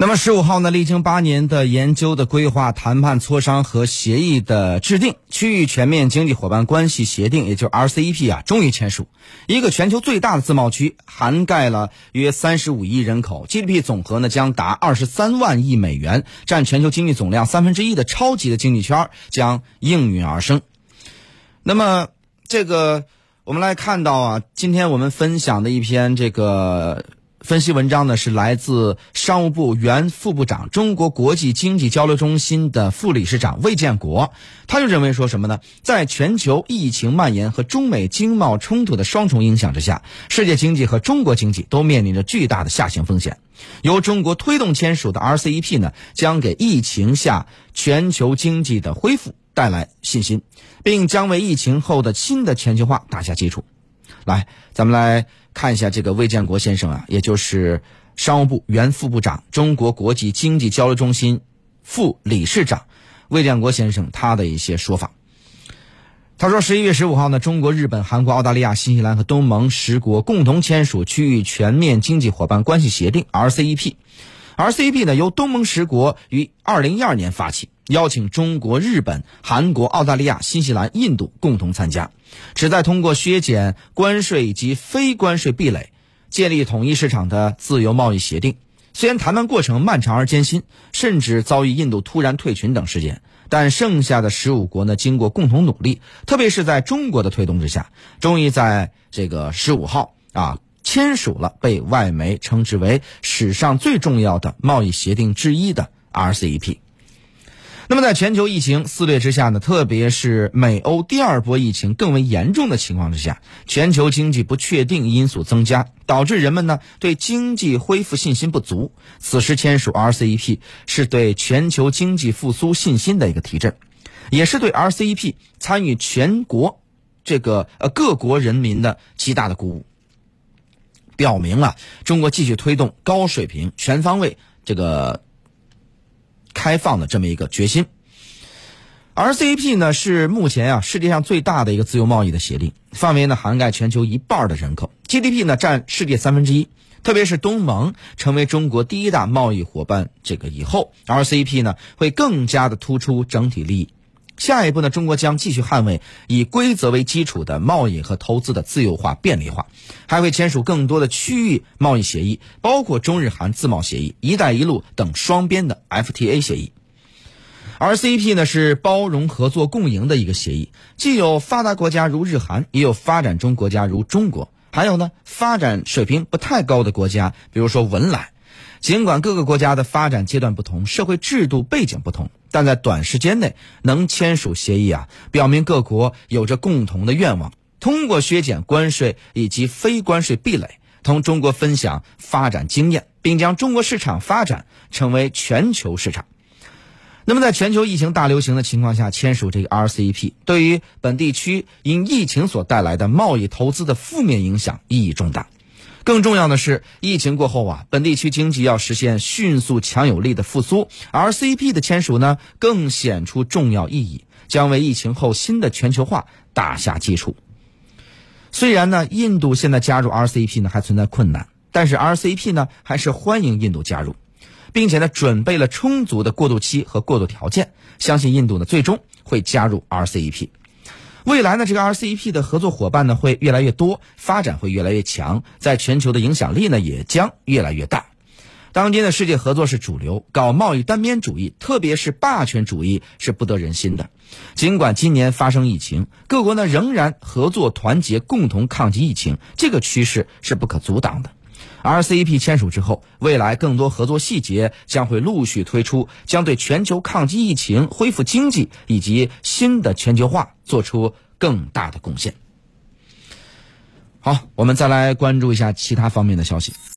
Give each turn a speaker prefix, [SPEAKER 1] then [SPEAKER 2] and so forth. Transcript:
[SPEAKER 1] 那么十五号呢，历经八年的研究的规划、谈判、磋商和协议的制定，区域全面经济伙伴关系协定，也就 RCEP 啊，终于签署。一个全球最大的自贸区，涵盖了约三十五亿人口，GDP 总和呢将达二十三万亿美元，占全球经济总量三分之一的超级的经济圈将应运而生。那么这个我们来看到啊，今天我们分享的一篇这个。分析文章呢是来自商务部原副部长、中国国际经济交流中心的副理事长魏建国，他就认为说什么呢？在全球疫情蔓延和中美经贸冲突的双重影响之下，世界经济和中国经济都面临着巨大的下行风险。由中国推动签署的 RCEP 呢，将给疫情下全球经济的恢复带来信心，并将为疫情后的新的全球化打下基础。来，咱们来。看一下这个魏建国先生啊，也就是商务部原副部长、中国国际经济交流中心副理事长魏建国先生他的一些说法。他说，十一月十五号呢，中国、日本、韩国、澳大利亚、新西兰和东盟十国共同签署区域全面经济伙伴关系协定 （RCEP）。RCEP 呢，由东盟十国于二零一二年发起。邀请中国、日本、韩国、澳大利亚、新西兰、印度共同参加，旨在通过削减关税以及非关税壁垒，建立统一市场的自由贸易协定。虽然谈判过程漫长而艰辛，甚至遭遇印度突然退群等事件，但剩下的十五国呢，经过共同努力，特别是在中国的推动之下，终于在这个十五号啊签署了被外媒称之为史上最重要的贸易协定之一的 RCEP。那么，在全球疫情肆虐之下呢，特别是美欧第二波疫情更为严重的情况之下，全球经济不确定因素增加，导致人们呢对经济恢复信心不足。此时签署 RCEP 是对全球经济复苏信心的一个提振，也是对 RCEP 参与全国这个呃各国人民的极大的鼓舞，表明了中国继续推动高水平、全方位这个。开放的这么一个决心。RCEP 呢是目前啊世界上最大的一个自由贸易的协定，范围呢涵盖全球一半的人口，GDP 呢占世界三分之一。特别是东盟成为中国第一大贸易伙伴，这个以后 RCEP 呢会更加的突出整体利益。下一步呢，中国将继续捍卫以规则为基础的贸易和投资的自由化便利化，还会签署更多的区域贸易协议，包括中日韩自贸协议、一带一路等双边的 FTA 协议。RCEP 呢是包容合作共赢的一个协议，既有发达国家如日韩，也有发展中国家如中国，还有呢发展水平不太高的国家，比如说文莱。尽管各个国家的发展阶段不同，社会制度背景不同，但在短时间内能签署协议啊，表明各国有着共同的愿望，通过削减关税以及非关税壁垒，同中国分享发展经验，并将中国市场发展成为全球市场。那么，在全球疫情大流行的情况下签署这个 RCEP，对于本地区因疫情所带来的贸易投资的负面影响意义重大。更重要的是，疫情过后啊，本地区经济要实现迅速强有力的复苏，RCEP 的签署呢，更显出重要意义，将为疫情后新的全球化打下基础。虽然呢，印度现在加入 RCEP 呢还存在困难，但是 RCEP 呢还是欢迎印度加入，并且呢准备了充足的过渡期和过渡条件，相信印度呢最终会加入 RCEP。未来呢，这个 RCEP 的合作伙伴呢会越来越多，发展会越来越强，在全球的影响力呢也将越来越大。当今的世界合作是主流，搞贸易单边主义，特别是霸权主义是不得人心的。尽管今年发生疫情，各国呢仍然合作团结，共同抗击疫情，这个趋势是不可阻挡的。RCEP 签署之后，未来更多合作细节将会陆续推出，将对全球抗击疫情、恢复经济以及新的全球化做出更大的贡献。好，我们再来关注一下其他方面的消息。